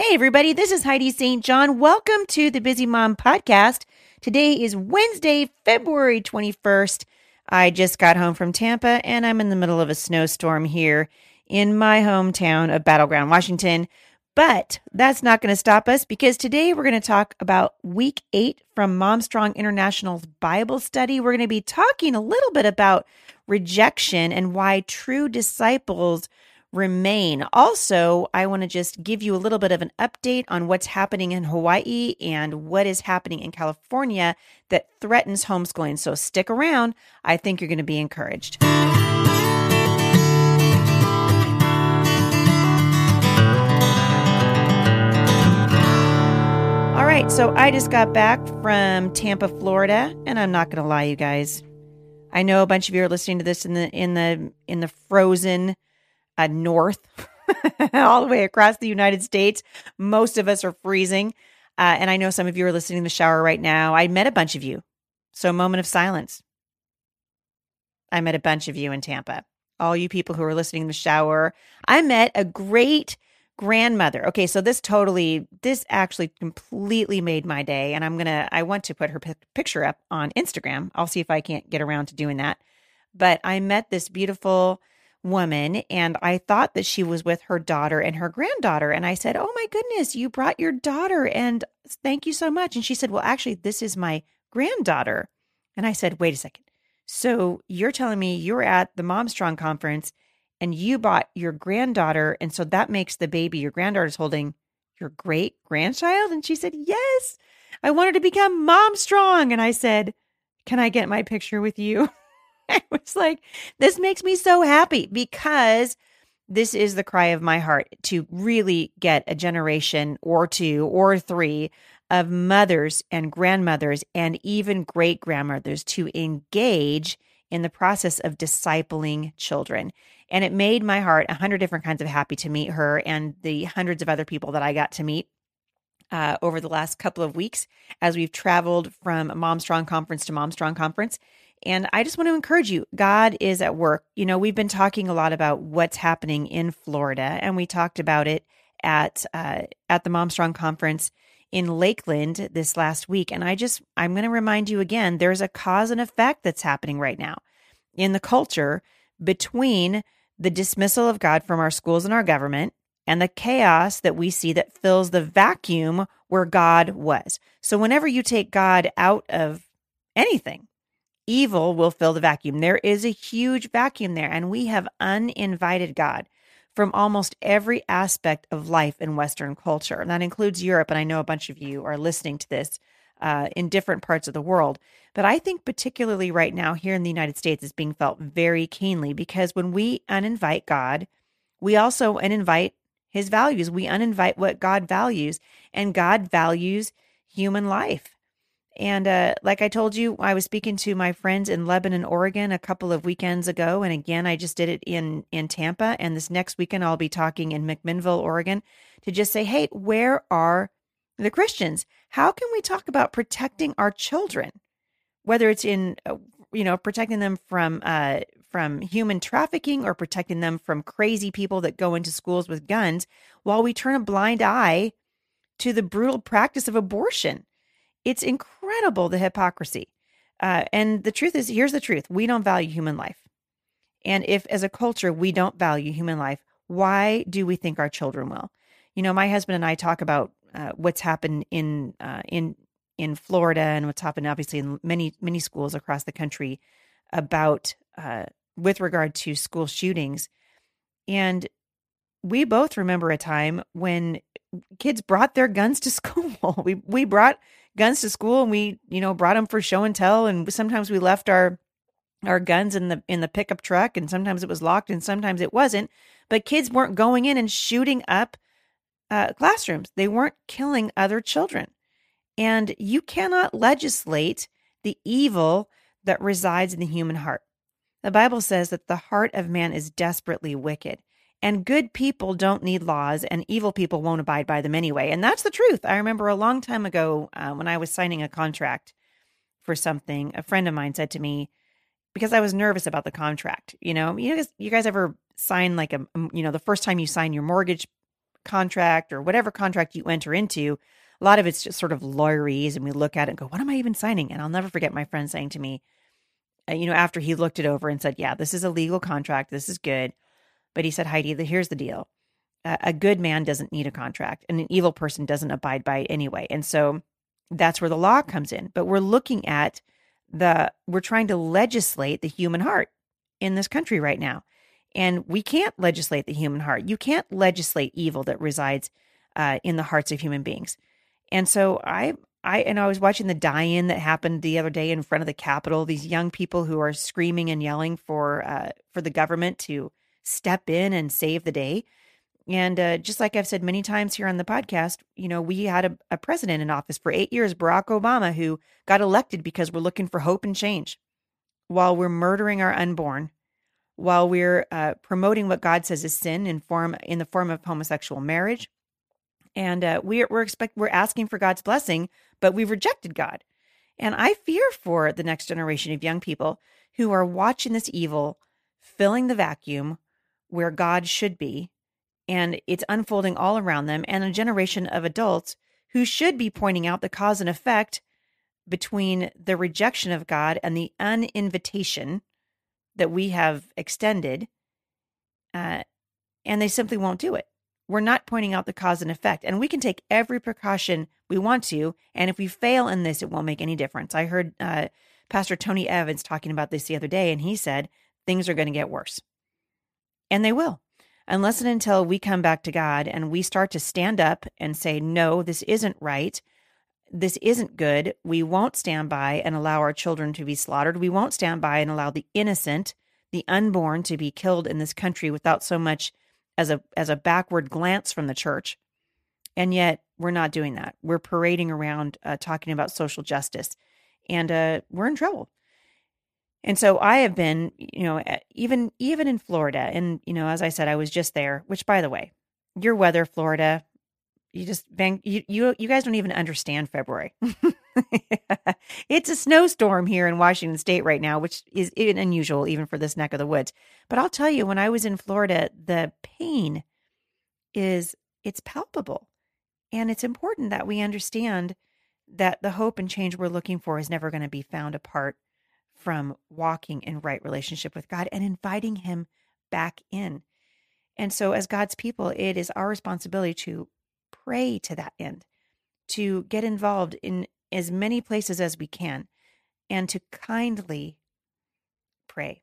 Hey, everybody, this is Heidi St. John. Welcome to the Busy Mom Podcast. Today is Wednesday, February 21st. I just got home from Tampa and I'm in the middle of a snowstorm here in my hometown of Battle Ground, Washington. But that's not going to stop us because today we're going to talk about week eight from Mom Strong International's Bible study. We're going to be talking a little bit about rejection and why true disciples remain. Also, I want to just give you a little bit of an update on what's happening in Hawaii and what is happening in California that threatens homeschooling. So stick around. I think you're going to be encouraged. All right, so I just got back from Tampa, Florida, and I'm not going to lie you guys. I know a bunch of you are listening to this in the in the in the frozen uh, north, all the way across the United States. Most of us are freezing. Uh, and I know some of you are listening in the shower right now. I met a bunch of you. So, a moment of silence. I met a bunch of you in Tampa. All you people who are listening in the shower. I met a great grandmother. Okay, so this totally, this actually completely made my day. And I'm going to, I want to put her p- picture up on Instagram. I'll see if I can't get around to doing that. But I met this beautiful woman and I thought that she was with her daughter and her granddaughter. And I said, Oh my goodness, you brought your daughter and thank you so much. And she said, Well, actually, this is my granddaughter. And I said, Wait a second. So you're telling me you're at the Mom Strong conference and you bought your granddaughter. And so that makes the baby your granddaughter's holding your great grandchild? And she said, Yes, I wanted to become Mom Strong. And I said, Can I get my picture with you? I was like, this makes me so happy because this is the cry of my heart to really get a generation or two or three of mothers and grandmothers and even great grandmothers to engage in the process of discipling children. And it made my heart a hundred different kinds of happy to meet her and the hundreds of other people that I got to meet uh, over the last couple of weeks as we've traveled from Mom Strong Conference to Mom Strong Conference. And I just want to encourage you God is at work. You know, we've been talking a lot about what's happening in Florida, and we talked about it at uh, at the Momstrong conference in Lakeland this last week. And I just I'm going to remind you again, there's a cause and effect that's happening right now in the culture between the dismissal of God from our schools and our government and the chaos that we see that fills the vacuum where God was. So whenever you take God out of anything, evil will fill the vacuum. There is a huge vacuum there, and we have uninvited God from almost every aspect of life in Western culture. And that includes Europe. And I know a bunch of you are listening to this uh, in different parts of the world. But I think, particularly right now here in the United States, is being felt very keenly because when we uninvite God, we also uninvite his values. We uninvite what God values, and God values human life. And uh, like I told you, I was speaking to my friends in Lebanon, Oregon, a couple of weekends ago, and again, I just did it in in Tampa. And this next weekend, I'll be talking in McMinnville, Oregon, to just say, hey, where are the Christians? How can we talk about protecting our children, whether it's in uh, you know protecting them from uh, from human trafficking or protecting them from crazy people that go into schools with guns, while we turn a blind eye to the brutal practice of abortion? It's incredible the hypocrisy. Uh, and the truth is, here's the truth we don't value human life. And if as a culture we don't value human life, why do we think our children will? You know, my husband and I talk about uh, what's happened in uh, in in Florida and what's happened obviously in many many schools across the country about uh, with regard to school shootings. And we both remember a time when kids brought their guns to school. we we brought guns to school and we, you know, brought them for show and tell. And sometimes we left our our guns in the in the pickup truck and sometimes it was locked and sometimes it wasn't. But kids weren't going in and shooting up uh, classrooms. They weren't killing other children. And you cannot legislate the evil that resides in the human heart. The Bible says that the heart of man is desperately wicked. And good people don't need laws, and evil people won't abide by them anyway. And that's the truth. I remember a long time ago uh, when I was signing a contract for something, a friend of mine said to me, because I was nervous about the contract, you know, you guys, you guys ever sign like a, you know, the first time you sign your mortgage contract or whatever contract you enter into, a lot of it's just sort of lawyerese. And we look at it and go, what am I even signing? And I'll never forget my friend saying to me, uh, you know, after he looked it over and said, yeah, this is a legal contract. This is good. But he said, Heidi, here's the deal. a good man doesn't need a contract and an evil person doesn't abide by it anyway. And so that's where the law comes in. But we're looking at the, we're trying to legislate the human heart in this country right now. And we can't legislate the human heart. You can't legislate evil that resides uh, in the hearts of human beings. And so I, I, and I was watching the die-in that happened the other day in front of the Capitol. These young people who are screaming and yelling for, uh, for the government to step in and save the day. And uh, just like I've said many times here on the podcast, you know, we had a, a president in office for eight years, Barack Obama, who got elected because we're looking for hope and change while we're murdering our unborn while we're uh, promoting what God says is sin in form in the form of homosexual marriage, and uh, we're we're expect we're asking for God's blessing, but we've rejected God, and I fear for the next generation of young people who are watching this evil filling the vacuum where God should be, and it's unfolding all around them, and a generation of adults who should be pointing out the cause and effect between the rejection of God and the uninvitation that we have extended, uh, and they simply won't do it. We're not pointing out the cause and effect, and we can take every precaution we want to. And if we fail in this, it won't make any difference. I heard uh, Pastor Tony Evans talking about this the other day, and he said things are going to get worse, and they will unless and until we come back to God and we start to stand up and say, no, this isn't right this isn't good. We won't stand by and allow our children to be slaughtered. We won't stand by and allow the innocent, the unborn to be killed in this country without so much as a as a backward glance from the church. And yet we're not doing that. We're parading around uh, talking about social justice, and uh, we're in trouble. And so I have been, you know, even even in Florida, and you know, as I said, I was just there. Which, by the way, your weather, Florida, you just bang you you you guys don't even understand February. it's a snowstorm here in Washington state right now, which is unusual even for this neck of the woods. But I'll tell you when I was in Florida, the pain is it's palpable. And it's important that we understand that the hope and change we're looking for is never going to be found apart from walking in right relationship with God and inviting him back in. And so as God's people, it is our responsibility to pray to that end, to get involved in as many places as we can, and to kindly pray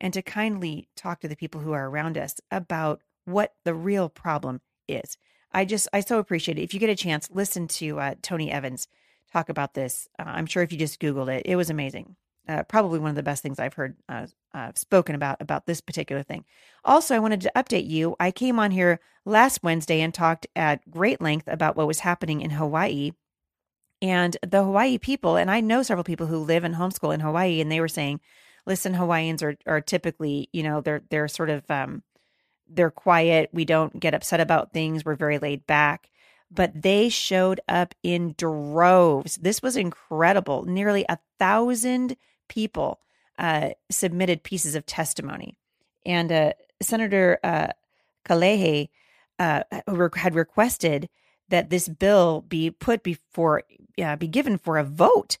and to kindly talk to the people who are around us about what the real problem is. I just, I so appreciate it. If you get a chance, listen to uh, Tony Evans talk about this. Uh, I'm sure if you just Googled it, it was amazing uh, probably one of the best things I've heard uh, uh, spoken about about this particular thing. Also, I wanted to update you. I came on here last Wednesday and talked at great length about what was happening in Hawaii and the Hawaii people. And I know several people who live and homeschool in Hawaii, and they were saying, "Listen, Hawaiians are are typically, you know, they're they're sort of um, they're quiet. We don't get upset about things. We're very laid back." but they showed up in droves. This was incredible. Nearly a thousand people uh, submitted pieces of testimony. And uh, Senator uh, Kahele uh, had requested that this bill be put before, be given for a vote.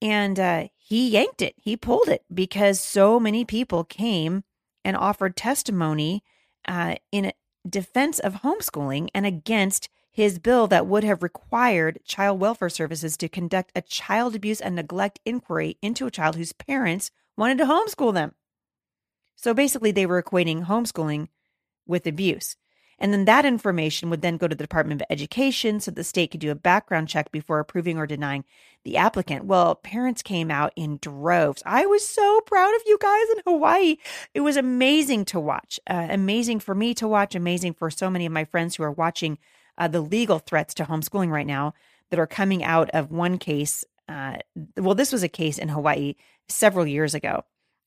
And uh, he yanked it, he pulled it because so many people came and offered testimony uh, in defense of homeschooling and against his bill that would have required child welfare services to conduct a child abuse and neglect inquiry into a child whose parents wanted to homeschool them. So basically, they were equating homeschooling with abuse. And then that information would then go to the Department of Education so the state could do a background check before approving or denying the applicant. Well, parents came out in droves. I was so proud of you guys in Hawaii. It was amazing to watch, uh, amazing for me to watch, amazing for so many of my friends who are watching uh, the legal threats to homeschooling right now that are coming out of one case. Uh, well, this was a case in Hawaii several years ago,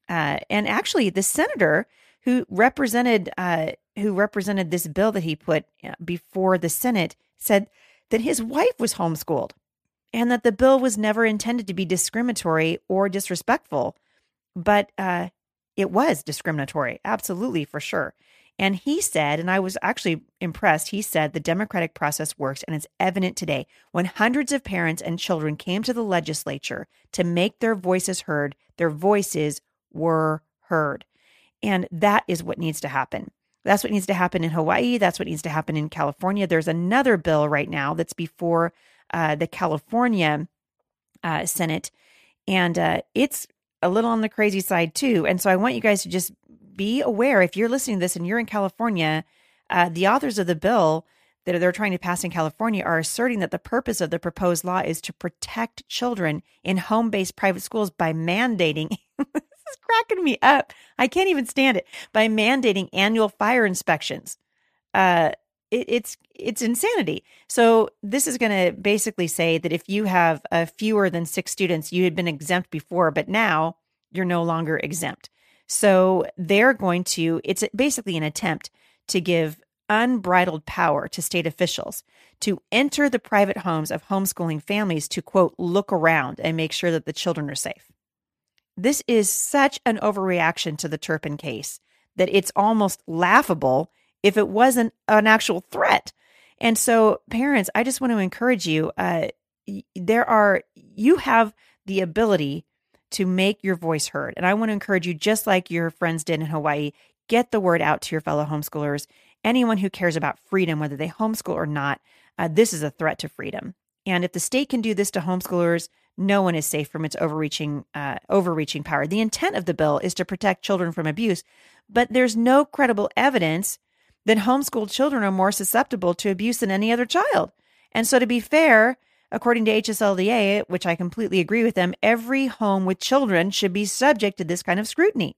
uh, and actually, the senator who represented uh, who represented this bill that he put uh, before the Senate said that his wife was homeschooled and that the bill was never intended to be discriminatory or disrespectful, but uh, it was discriminatory, absolutely for sure. And he said, and I was actually impressed, he said the democratic process works and it's evident today when hundreds of parents and children came to the legislature to make their voices heard, their voices were heard. And that is what needs to happen. That's what needs to happen in Hawaii. That's what needs to happen in California. There's another bill right now that's before uh, the California uh, Senate, and uh, it's a little on the crazy side too. And so I want you guys to just be aware if you're listening to this and you're in California, uh, the authors of the bill that they're trying to pass in California are asserting that the purpose of the proposed law is to protect children in home based private schools by mandating. this is cracking me up. I can't even stand it. By mandating annual fire inspections. Uh, it, it's it's insanity. So this is going to basically say that if you have uh, fewer than six students, you had been exempt before, but now you're no longer exempt. So they're going to. It's basically an attempt to give unbridled power to state officials to enter the private homes of homeschooling families to quote look around and make sure that the children are safe. This is such an overreaction to the Turpin case that it's almost laughable if it wasn't an actual threat. And so, parents, I just want to encourage you. Uh, there are you have the ability to make your voice heard, and I want to encourage you, just like your friends did in Hawaii, get the word out to your fellow homeschoolers. Anyone who cares about freedom, whether they homeschool or not, uh, this is a threat to freedom. And if the state can do this to homeschoolers, no one is safe from its overreaching uh, overreaching power. The intent of the bill is to protect children from abuse, but there's no credible evidence then homeschooled children are more susceptible to abuse than any other child. And so, to be fair, according to HSLDA, which I completely agree with them, every home with children should be subject to this kind of scrutiny.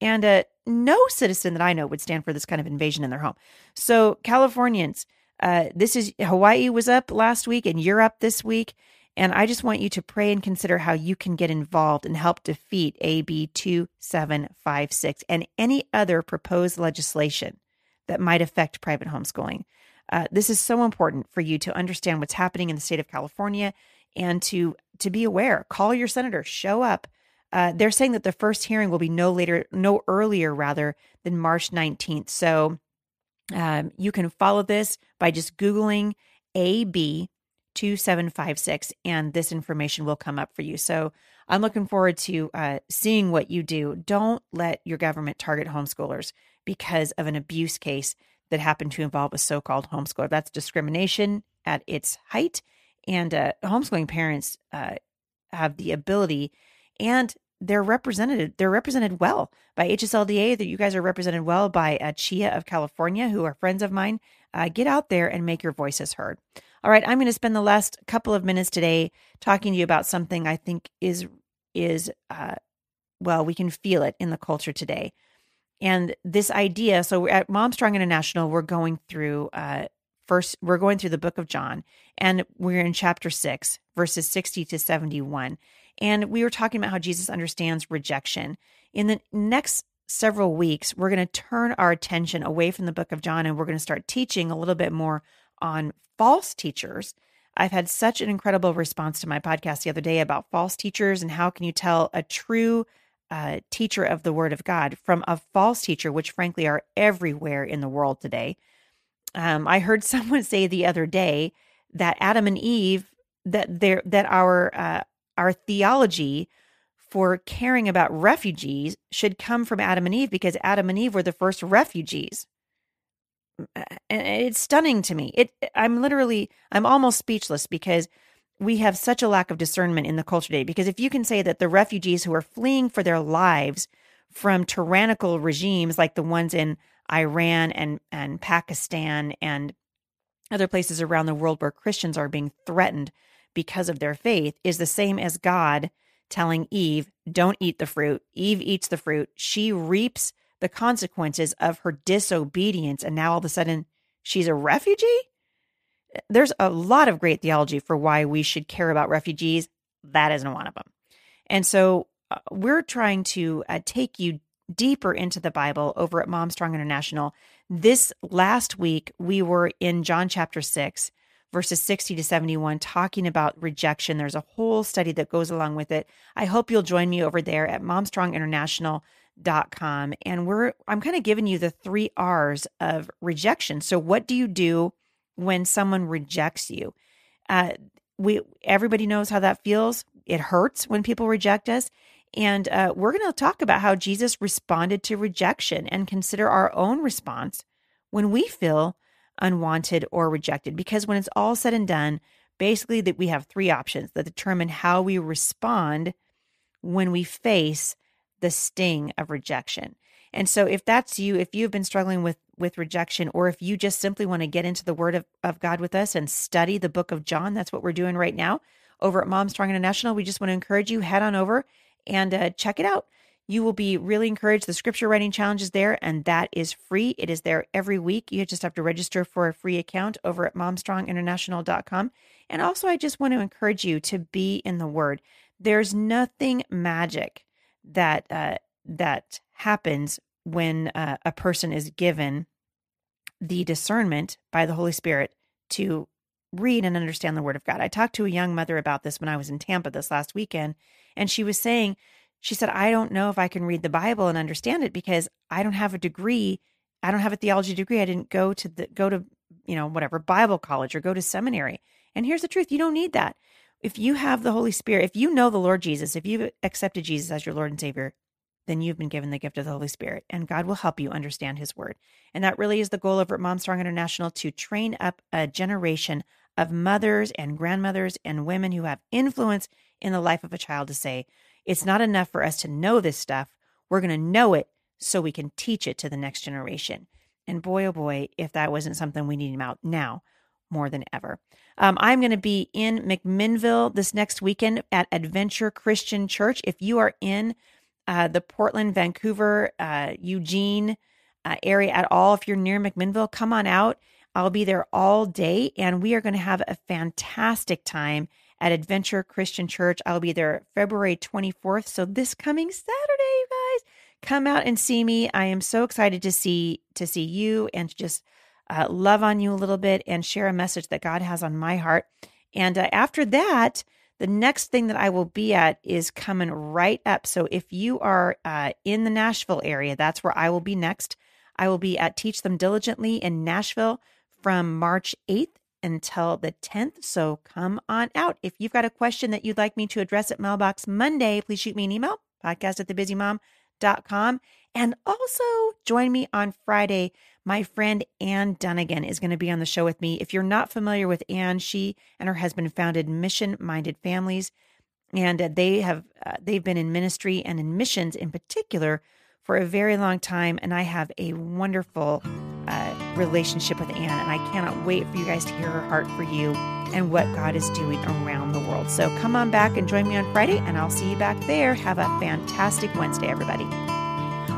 And uh, no citizen that I know would stand for this kind of invasion in their home. So, Californians, uh, this is Hawaii was up last week and you're up this week. And I just want you to pray and consider how you can get involved and help defeat AB 2756 and any other proposed legislation that might affect private homeschooling. Uh, this is so important for you to understand what's happening in the state of California and to to be aware. Call your senator, show up. Uh, they're saying that the first hearing will be no later, no earlier rather than March 19th. So um, you can follow this by just Googling AB 2756, and this information will come up for you. So I'm looking forward to uh, seeing what you do. Don't let your government target homeschoolers because of an abuse case that happened to involve a so called homeschooler. That's discrimination at its height. And uh, homeschooling parents uh, have the ability and they're represented they're represented well by HSLDA that you guys are represented well by uh, CHEA of California who are friends of mine uh, get out there and make your voices heard all right I'm going to spend the last couple of minutes today talking to you about something I think is is uh, well we can feel it in the culture today and this idea so at mom strong international we're going through uh first we're going through the book of john and we're in chapter 6 verses 60 to 71 and we were talking about how jesus understands rejection. In the next several weeks we're going to turn our attention away from the book of john and we're going to start teaching a little bit more on false teachers. I've had such an incredible response to my podcast the other day about false teachers and how can you tell a true uh, teacher of the Word of God from a false teacher, which frankly are everywhere in the world today. Um, I heard someone say the other day that Adam and Eve that there that our uh, our theology for caring about refugees should come from Adam and Eve because Adam and Eve were the first refugees. And it's stunning to me. It I'm literally I'm almost speechless because we have such a lack of discernment in the culture today because if you can say that the refugees who are fleeing for their lives from tyrannical regimes like the ones in Iran and and Pakistan and other places around the world where Christians are being threatened because of their faith is the same as God telling Eve, don't eat the fruit. Eve eats the fruit. She reaps the consequences of her disobedience and now all of a sudden she's a refugee? There's a lot of great theology for why we should care about refugees. That isn't one of them. And so uh, we're trying to uh, take you deeper into the Bible over at Mom Strong International. This last week, we were in John chapter 6, verses 60 to 71, talking about rejection. There's a whole study that goes along with it. I hope you'll join me over there at momstronginternational.com. And we're I'm kind of giving you the three R's of rejection. So what do you do when someone rejects you? Uh, we everybody knows how that feels. It hurts when people reject us. And uh, we're going to talk about how Jesus responded to rejection and consider our own response when we feel unwanted or rejected. Because when it's all said and done, basically that we have three options that determine how we respond when we face the sting of rejection. And so if that's you, if you've been struggling with with rejection, or if you just simply want to get into the word of, of God with us and study the book of John, that's what we're doing right now over at Mom Strong International. We just want to encourage you, head on over and uh, check it out. You will be really encouraged. The scripture writing challenge is there, and that is free. It is there every week. You just have to register for a free account over at momstronginternational.com. And also, I just want to encourage you to be in the Word. There's nothing magic that uh, that happens when uh, a person is given the discernment by the Holy Spirit to read and understand the Word of God. I talked to a young mother about this when I was in Tampa this last weekend, and she was saying, she said, I don't know if I can read the Bible and understand it because I don't have a degree. I don't have a theology degree. I didn't go to the go to, you know, whatever Bible college or go to seminary. And here's the truth, you don't need that. If you have the Holy Spirit, if you know the Lord Jesus, if you've accepted Jesus as your Lord and Savior, then you've been given the gift of the Holy Spirit, and God will help you understand His Word. And that really is the goal over at Mom Strong International to train up a generation of mothers and grandmothers and women who have influence in the life of a child to say, it's not enough for us to know this stuff. We're going to know it so we can teach it to the next generation. And boy, oh boy, if that wasn't something we need him out now more than ever. Um, I'm going to be in McMinnville this next weekend at Adventure Christian Church. If you are in uh, the Portland, Vancouver, uh, Eugene uh, area at all, if you're near McMinnville, come on out. I'll be there all day, and we are going to have a fantastic time at Adventure Christian Church. I'll be there February 24th. So this coming Saturday, you guys, come out and see me. I am so excited to see to see you and to just uh, love on you a little bit and share a message that God has on my heart. And uh, after that, the next thing that I will be at is coming right up. So if you are uh, in the Nashville area, that's where I will be next. I will be at Teach Them Diligently in Nashville from March 8th until the 10th. So come on out. If you've got a question that you'd like me to address at Mailbox Monday, please shoot me an email, podcast at thebusymom.com. And also join me on Friday. My friend Ann Dunagan is going to be on the show with me. If you're not familiar with Ann, she and her husband founded Mission Minded Families, and they have uh, they've been in ministry and in missions in particular for a very long time. And I have a wonderful uh, relationship with Ann, and I cannot wait for you guys to hear her heart for you and what God is doing around the world. So come on back and join me on Friday, and I'll see you back there. Have a fantastic Wednesday, everybody.